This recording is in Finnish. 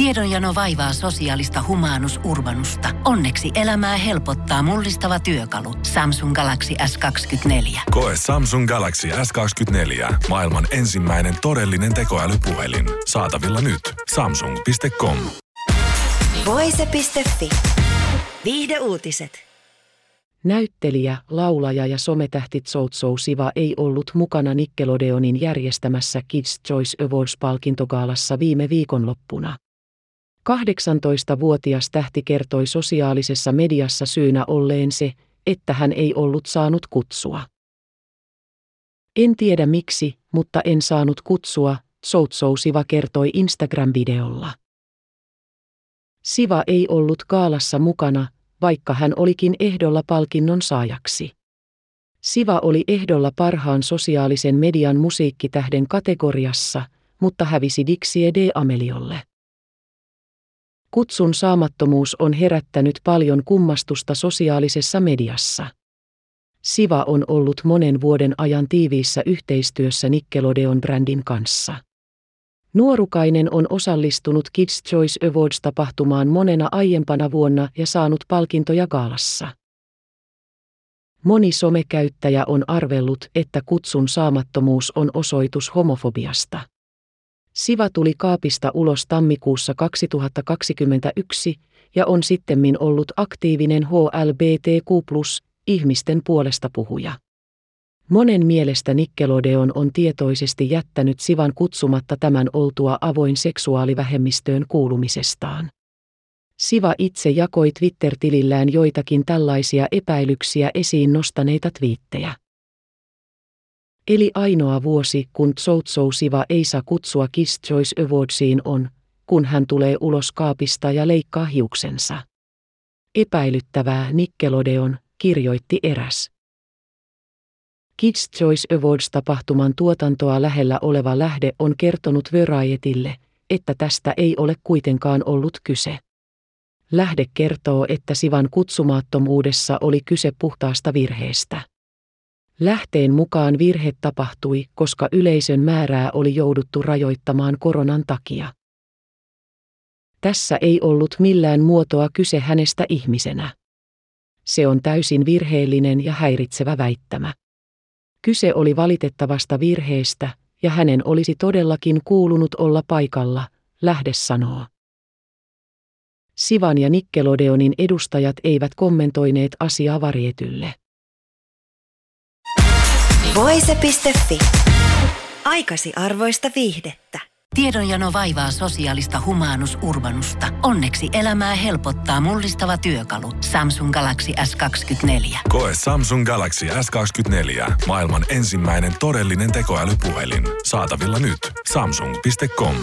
Tiedonjano vaivaa sosiaalista humanus urbanusta. Onneksi elämää helpottaa mullistava työkalu. Samsung Galaxy S24. Koe Samsung Galaxy S24. Maailman ensimmäinen todellinen tekoälypuhelin. Saatavilla nyt. Samsung.com. Voise.fi. Viihde uutiset. Näyttelijä, laulaja ja sometähti Tsoutsou Siva ei ollut mukana Nickelodeonin järjestämässä Kids Choice Awards-palkintogaalassa viime viikonloppuna. 18-vuotias tähti kertoi sosiaalisessa mediassa syynä olleen se, että hän ei ollut saanut kutsua. En tiedä miksi, mutta en saanut kutsua, Soutsou Siva kertoi Instagram-videolla. Siva ei ollut kaalassa mukana, vaikka hän olikin ehdolla palkinnon saajaksi. Siva oli ehdolla parhaan sosiaalisen median musiikkitähden kategoriassa, mutta hävisi Dixie D. Ameliolle. Kutsun saamattomuus on herättänyt paljon kummastusta sosiaalisessa mediassa. Siva on ollut monen vuoden ajan tiiviissä yhteistyössä Nickelodeon-brändin kanssa. Nuorukainen on osallistunut Kids Choice Awards-tapahtumaan monena aiempana vuonna ja saanut palkintoja gaalassa. Moni somekäyttäjä on arvellut, että kutsun saamattomuus on osoitus homofobiasta. Siva tuli kaapista ulos tammikuussa 2021 ja on sittemmin ollut aktiivinen HLBTQ ihmisten puolesta puhuja. Monen mielestä Nickelodeon on tietoisesti jättänyt Sivan kutsumatta tämän oltua avoin seksuaalivähemmistöön kuulumisestaan. Siva itse jakoi Twitter-tilillään joitakin tällaisia epäilyksiä esiin nostaneita twiittejä. Eli ainoa vuosi, kun Tsoutsou Siva ei saa kutsua Kiss Choice Awardsiin on, kun hän tulee ulos kaapista ja leikkaa hiuksensa. Epäilyttävää Nickelodeon, kirjoitti eräs. Kids Choice Awards-tapahtuman tuotantoa lähellä oleva lähde on kertonut Varietille, että tästä ei ole kuitenkaan ollut kyse. Lähde kertoo, että Sivan kutsumaattomuudessa oli kyse puhtaasta virheestä. Lähteen mukaan virhe tapahtui, koska yleisön määrää oli jouduttu rajoittamaan koronan takia. Tässä ei ollut millään muotoa kyse hänestä ihmisenä. Se on täysin virheellinen ja häiritsevä väittämä. Kyse oli valitettavasta virheestä, ja hänen olisi todellakin kuulunut olla paikalla, lähde sanoo. Sivan ja Nickelodeonin edustajat eivät kommentoineet asiaa varjetylle. Voise.fi. Aikasi arvoista viihdettä. Tiedonjano vaivaa sosiaalista humanus urbanusta. Onneksi elämää helpottaa mullistava työkalu. Samsung Galaxy S24. Koe Samsung Galaxy S24. Maailman ensimmäinen todellinen tekoälypuhelin. Saatavilla nyt. Samsung.com.